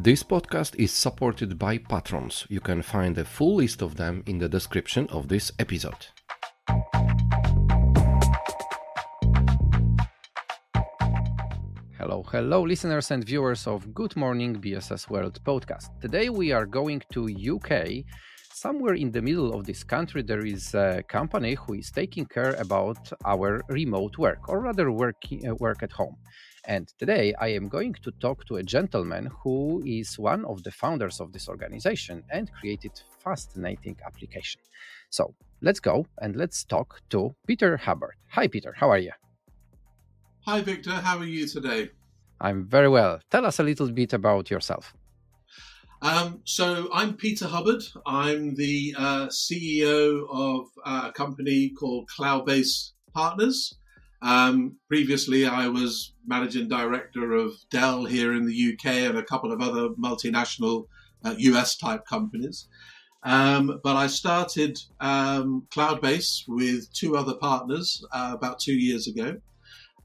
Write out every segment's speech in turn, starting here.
This podcast is supported by patrons. You can find a full list of them in the description of this episode. Hello, hello, listeners and viewers of Good Morning BSS World podcast. Today we are going to UK. Somewhere in the middle of this country, there is a company who is taking care about our remote work, or rather, working uh, work at home. And today I am going to talk to a gentleman who is one of the founders of this organization and created fascinating application. So let's go and let's talk to Peter Hubbard. Hi, Peter. How are you? Hi, Wiktor. How are you today? I'm very well. Tell us a little bit about yourself. Um, so, I'm Peter Hubbard. I'm the uh, CEO of uh, a company called Cloudbase Partners. Um, previously, I was managing director of Dell here in the UK and a couple of other multinational uh, US type companies. Um, but I started um, Cloudbase with two other partners uh, about two years ago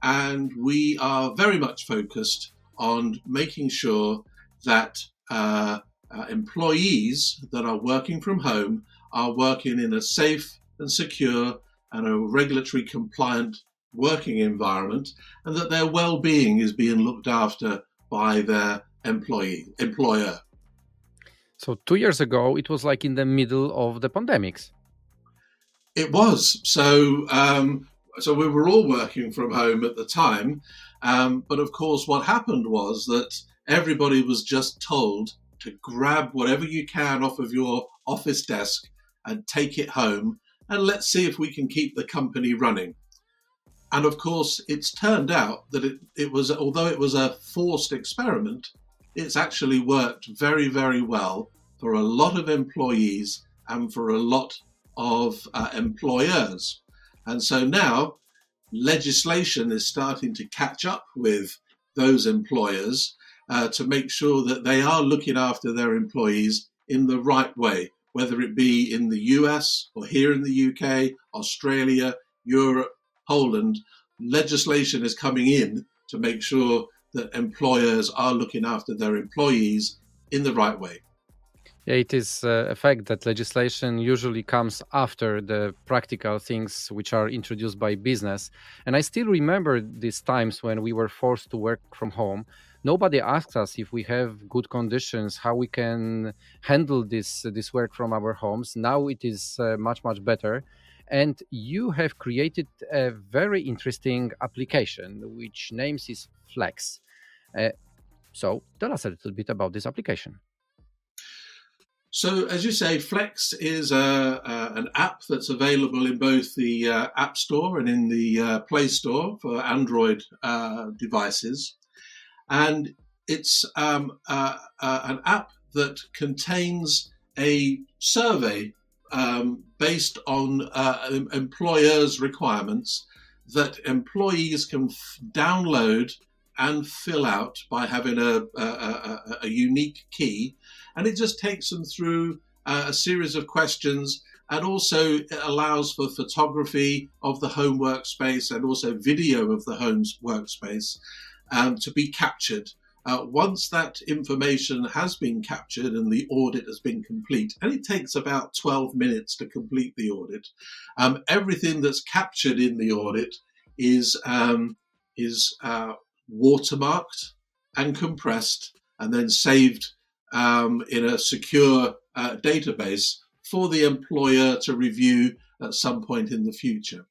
and we are very much focused on making sure that uh, uh, employees that are working from home are working in a safe and secure and a regulatory compliant working environment and that their well-being is being looked after by their employee employer so 2 years ago it was like in the middle of the pandemics it was so um, so we were all working from home at the time. Um, but of course, what happened was that everybody was just told to grab whatever you can off of your office desk and take it home, and let's see if we can keep the company running. And of course, it's turned out that it, it was, although it was a forced experiment, it's actually worked very, very well for a lot of employees and for a lot of uh, employers. And so now legislation is starting to catch up with those employers uh, to make sure that they are looking after their employees in the right way, whether it be in the US or here in the UK, Australia, Europe, Poland. Legislation is coming in to make sure that employers are looking after their employees in the right way. It is uh, a fact that legislation usually comes after the practical things which are introduced by business. And I still remember these times when we were forced to work from home. Nobody asked us if we have good conditions, how we can handle this this work from our homes. Now it is uh, much much better, and you have created a very interesting application which names is Flex. Uh, so tell us a little bit about this application. So, as you say, Flex is a, a, an app that's available in both the uh, App Store and in the uh, Play Store for Android uh, devices. And it's um, uh, uh, an app that contains a survey um, based on uh, employers' requirements that employees can f- download and fill out by having a, a, a unique key and it just takes them through uh, a series of questions and also it allows for photography of the home workspace and also video of the home workspace um, to be captured. Uh, once that information has been captured and the audit has been complete, and it takes about 12 minutes to complete the audit, um, everything that's captured in the audit is um, is uh, watermarked and compressed and then saved um, in a secure uh, database for the employer to review at some point in the future.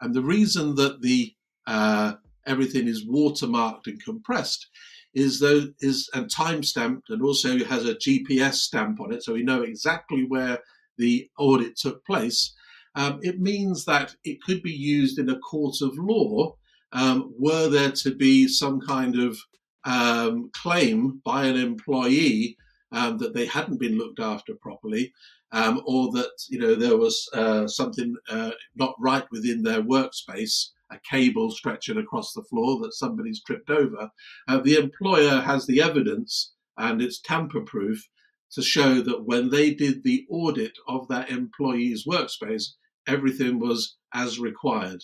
And the reason that the uh, everything is watermarked and compressed is though is and time stamped and also has a GPS stamp on it, so we know exactly where the audit took place. um, it means that it could be used in a court of law um, were there to be some kind of um, claim by an employee um, that they hadn't been looked after properly, um, or that you know there was uh, something uh, not right within their workspace, a cable stretching across the floor that somebody's tripped over. Uh, the employer has the evidence, and it's tamper-proof to show that when they did the audit of that employee's workspace, everything was as required.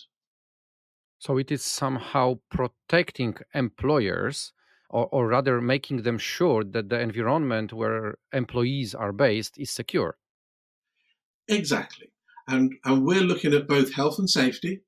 So it is somehow protecting employers, or, or rather making them sure that the environment where employees are based is secure. Exactly. And, and we're looking at both health and safety,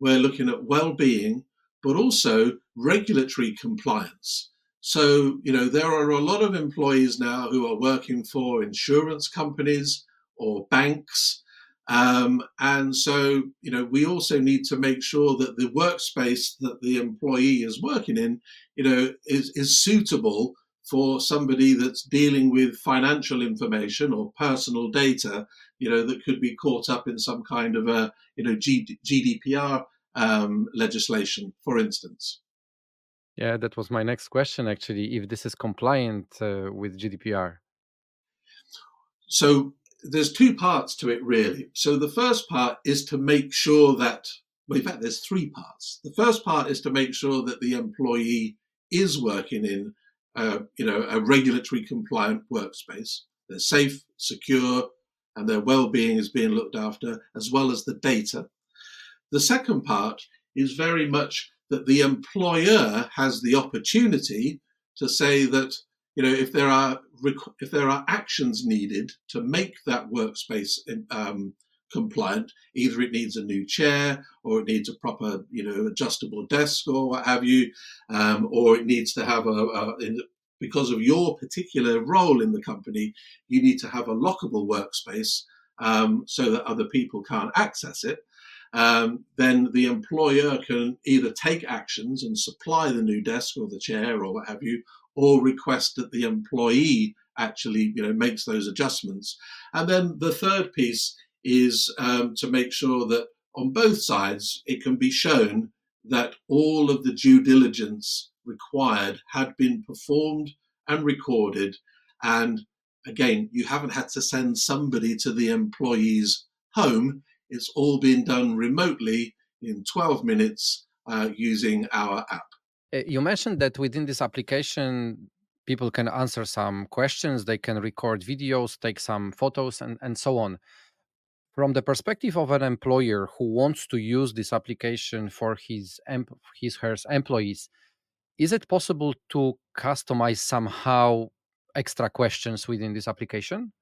we're looking at well being, but also regulatory compliance. So, you know, there are a lot of employees now who are working for insurance companies or banks um, and so, you know, we also need to make sure that the workspace that the employee is working in, you know, is, is suitable for somebody that's dealing with financial information or personal data, you know, that could be caught up in some kind of a, you know, G- GDPR um, legislation, for instance. Yeah, that was my next question actually, if this is compliant uh, with GDPR. So there's two parts to it really. So the first part is to make sure that, well, in fact, there's three parts. The first part is to make sure that the employee is working in, uh, you know, a regulatory compliant workspace. They're safe, secure, and their well-being is being looked after, as well as the data. The second part is very much that the employer has the opportunity to say that you know, if there are if there are actions needed to make that workspace um, compliant, either it needs a new chair or it needs a proper, you know, adjustable desk or what have you, um, or it needs to have a, a because of your particular role in the company, you need to have a lockable workspace um, so that other people can't access it. Um, then the employer can either take actions and supply the new desk or the chair or what have you, or request that the employee actually you know makes those adjustments and then the third piece is um, to make sure that on both sides it can be shown that all of the due diligence required had been performed and recorded. And again you haven't had to send somebody to the employee's home. It's all been done remotely in 12 minutes uh, using our app. Uh, you mentioned that within this application, people can answer some questions, they can record videos, take some photos, and, and so on. From the perspective of an employer who wants to use this application for his his her employees, is it possible to customize somehow extra questions within this application?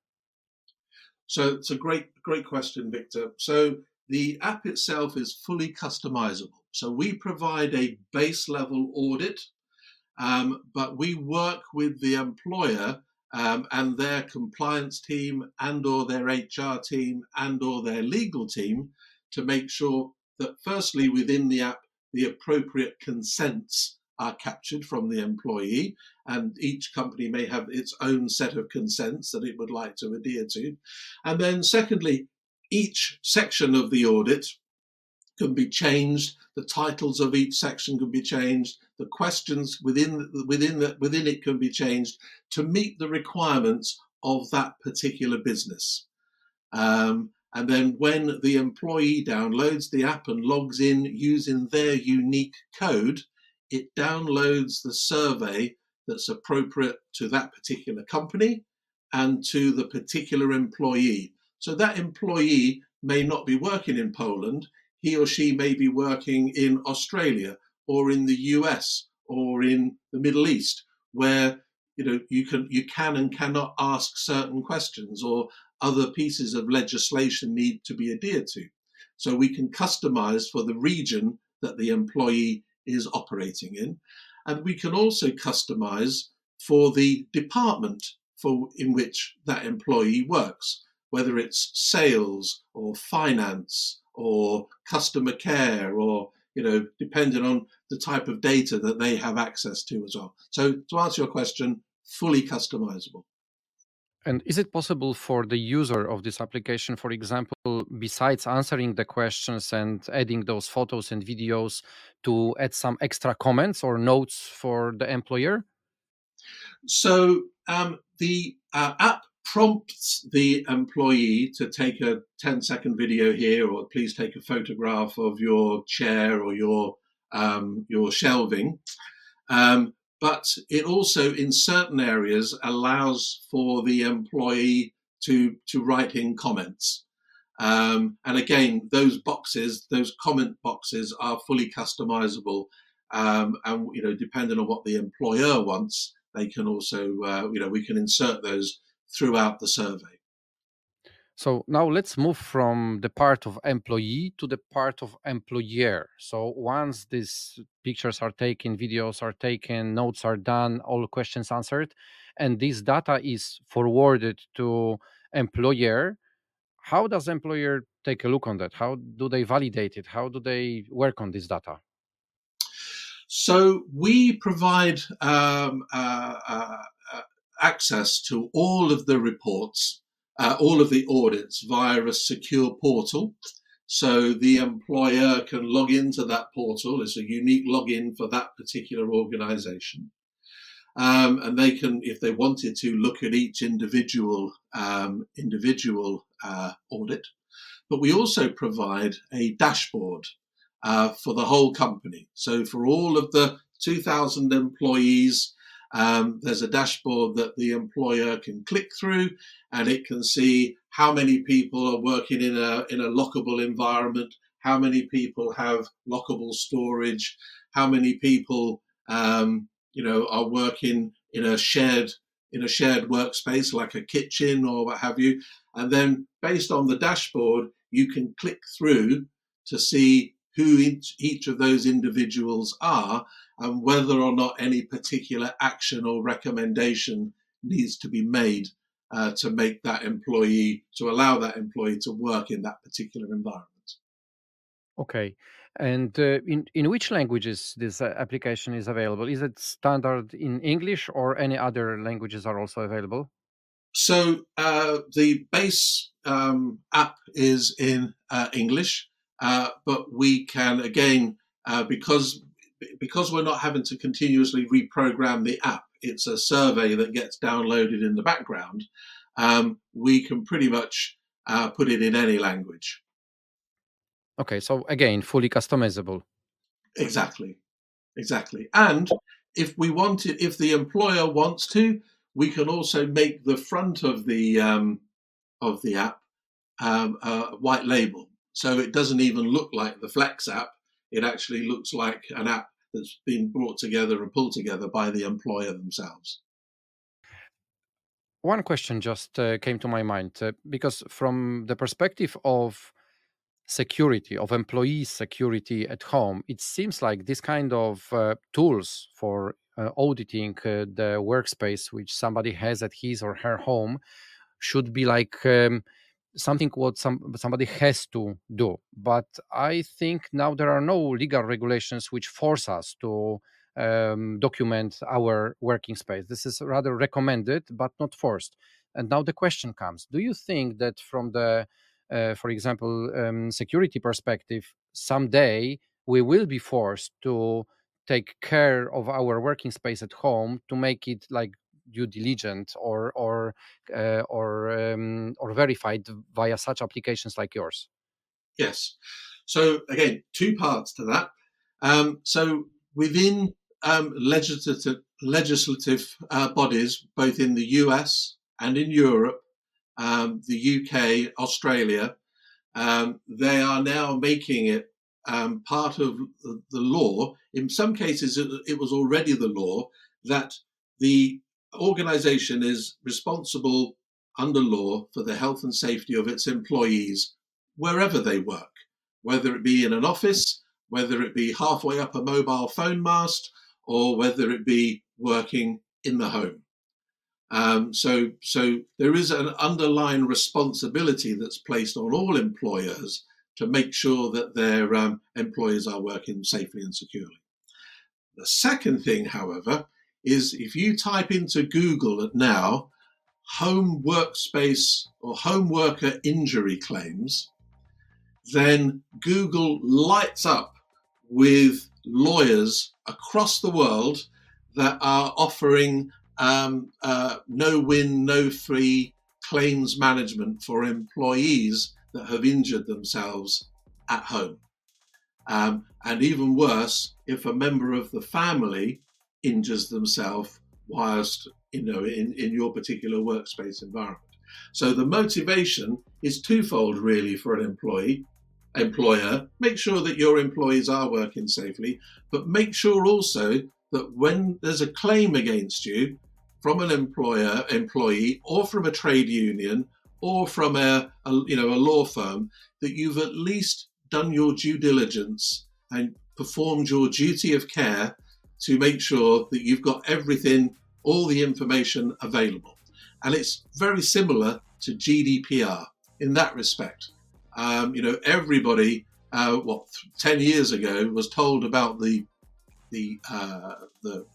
So it's a great great question, Wiktor. So the app itself is fully customizable. So we provide a base level audit, um, but we work with the employer um, and their compliance team and or their HR team and or their legal team to make sure that firstly within the app the appropriate consents are captured from the employee and each company may have its own set of consents that it would like to adhere to and then secondly each section of the audit can be changed. The titles of each section can be changed. The questions within within the, within it can be changed to meet the requirements of that particular business. Um, and then when the employee downloads the app and logs in using their unique code, it downloads the survey that's appropriate to that particular company and to the particular employee. So that employee may not be working in Poland. He or she may be working in Australia or in the US or in the Middle East, where you know you can you can and cannot ask certain questions or other pieces of legislation need to be adhered to. So we can customize for the region that the employee is operating in. And we can also customize for the department for in which that employee works whether it's sales or finance or customer care or you know depending on the type of data that they have access to as well so to answer your question fully customizable And is it possible for the user of this application, for example, besides answering the questions and adding those photos and videos, to add some extra comments or notes for the employer? So um, the uh, app prompts the employee to take a 10 second video here, or please take a photograph of your chair or your um, your shelving. Um, but it also, in certain areas, allows for the employee to to write in comments. Um, and again, those boxes, those comment boxes, are fully customizable. Um, and you know, depending on what the employer wants, they can also, uh, you know, we can insert those throughout the survey. So now let's move from the part of employee to the part of employer. So once these pictures are taken, videos are taken, notes are done, all questions answered, and this data is forwarded to employer, how does employer take a look on that? How do they validate it? How do they work on this data? So we provide um, uh, uh, uh access to all of the reports uh, all of the audits via a secure portal. So the employer can log into that portal. It's a unique login for that particular organization. Um, and they can, if they wanted to, look at each individual um, individual uh, audit. But we also provide a dashboard uh, for the whole company. So for all of the 2,000 employees, um, there's a dashboard that the employer can click through, and it can see how many people are working in a in a lockable environment, how many people have lockable storage, how many people um, you know are working in a shared in a shared workspace like a kitchen or what have you, and then based on the dashboard, you can click through to see who each, each of those individuals are and whether or not any particular action or recommendation needs to be made uh, to make that employee, to allow that employee to work in that particular environment. Okay. And uh, in, in which languages this uh, application is available? Is it standard in English or any other languages are also available? So uh, the base um, app is in uh, English, uh, but we can again because because we're not having to continuously reprogram the app, it's a survey that gets downloaded in the background. Um, we can pretty much uh, put it in any language. Okay, so again, fully customizable. Exactly, exactly. And if we want it, if the employer wants to, we can also make the front of the um, of the app um, a white label, so it doesn't even look like the Flex app. It actually looks like an app that's been brought together and pulled together by the employer themselves. One question just uh, came to my mind uh, because, from the perspective of security, of employee security at home, it seems like this kind of uh, tools for uh, auditing uh, the workspace which somebody has at his or her home should be like um, something what some somebody has to do. But i think now there are no legal regulations which force us to um, document our working space. This is rather recommended but not forced. And now the question comes do you think that from the uh, for example um, security perspective someday we will be forced to take care of our working space at home to make it like due diligent or or uh, or um, or verified via such applications like yours? Yes. So again, two parts to that. Um, so within um, legislative legislative uh, bodies, both in the US and in Europe, um, the UK, Australia, um, they are now making it um, part of the law. In some cases, it, it was already the law that the organization is responsible under law for the health and safety of its employees wherever they work, whether it be in an office, whether it be halfway up a mobile phone mast, or whether it be working in the home. Um, so, so there is an underlying responsibility that's placed on all employers to make sure that their um, employees are working safely and securely. The second thing, however, is if you type into Google at now home workspace or home worker injury claims, then Google lights up with lawyers across the world that are offering um, uh, no win, no free claims management for employees that have injured themselves at home. Um, and even worse, if a member of the family injures themselves whilst you know in, in your particular workspace environment. So the motivation is twofold really for an employee employer. Make sure that your employees are working safely, but make sure also that when there's a claim against you from an employer employee or from a trade union or from a, a you know a law firm that you've at least done your due diligence and performed your duty of care to make sure that you've got everything, all the information available. And it's very similar to GDPR in that respect. Um, you know, everybody, uh, what, 10 years ago was told about the the, uh, the,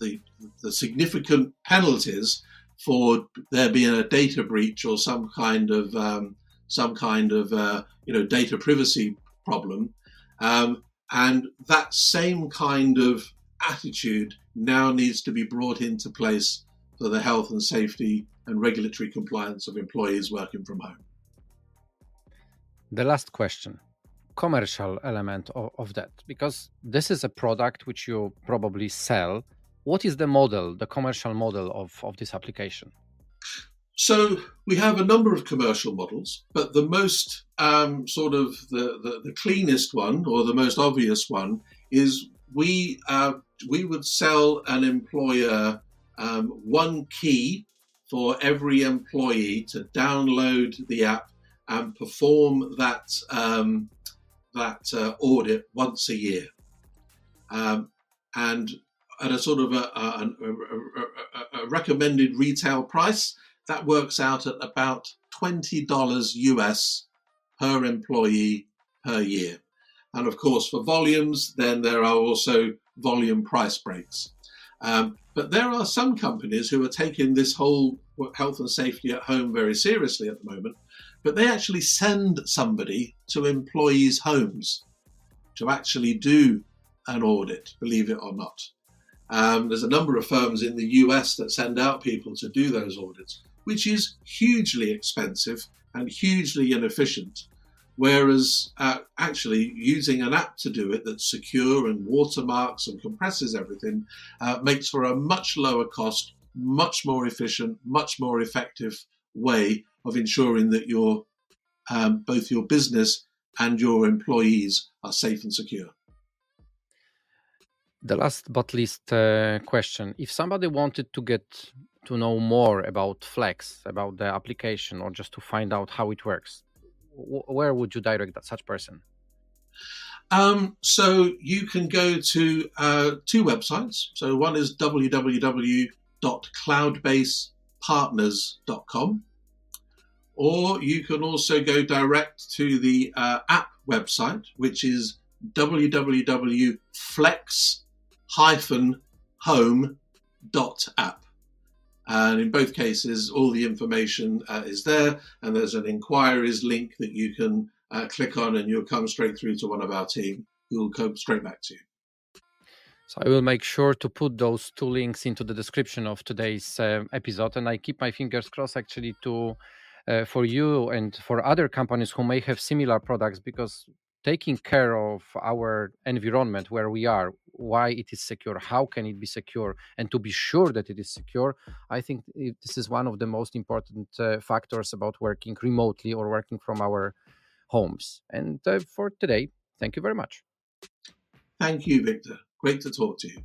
the, the, significant penalties for there being a data breach or some kind of um, some kind of uh, you know data privacy problem, um, and that same kind of attitude now needs to be brought into place for the health and safety and regulatory compliance of employees working from home. The last question commercial element of, of that, because this is a product which you probably sell. What is the model, the commercial model of, of this application? So we have a number of commercial models, but the most um, sort of the, the, the, cleanest one or the most obvious one is we uh, we would sell an employer um, one key for every employee to download the app and perform that um, that uh, audit once a year, um, and at a sort of a, a, a, a recommended retail price that works out at about $20 US per employee per year. And of course, for volumes, then there are also volume price breaks. Um, but there are some companies who are taking this whole health and safety at home very seriously at the moment, but they actually send somebody to employees' homes to actually do an audit, believe it or not. Um, there's a number of firms in the US that send out people to do those audits which is hugely expensive and hugely inefficient. Whereas uh, actually using an app to do it that's secure and watermarks and compresses everything uh, makes for a much lower cost, much more efficient, much more effective way of ensuring that your um, both your business and your employees are safe and secure. The last but least uh, question: If somebody wanted to get to know more about Flex, about the application, or just to find out how it works, where would you direct that such person? Um, so you can go to uh, two websites. So one is www.cloudbasepartners.com, or you can also go direct to the uh, app website, which is www.flex-home.app. And in both cases, all the information uh, is there, and there's an inquiries link that you can uh, click on, and you'll come straight through to one of our team who will come straight back to you. So I will make sure to put those two links into the description of today's uh, episode, and I keep my fingers crossed actually to uh, for you and for other companies who may have similar products because taking care of our environment where we are why it is secure how can it be secure and to be sure that it is secure i think this is one of the most important uh, factors about working remotely or working from our homes. And uh, for today thank you very much. Thank you Wiktor. Great to talk to you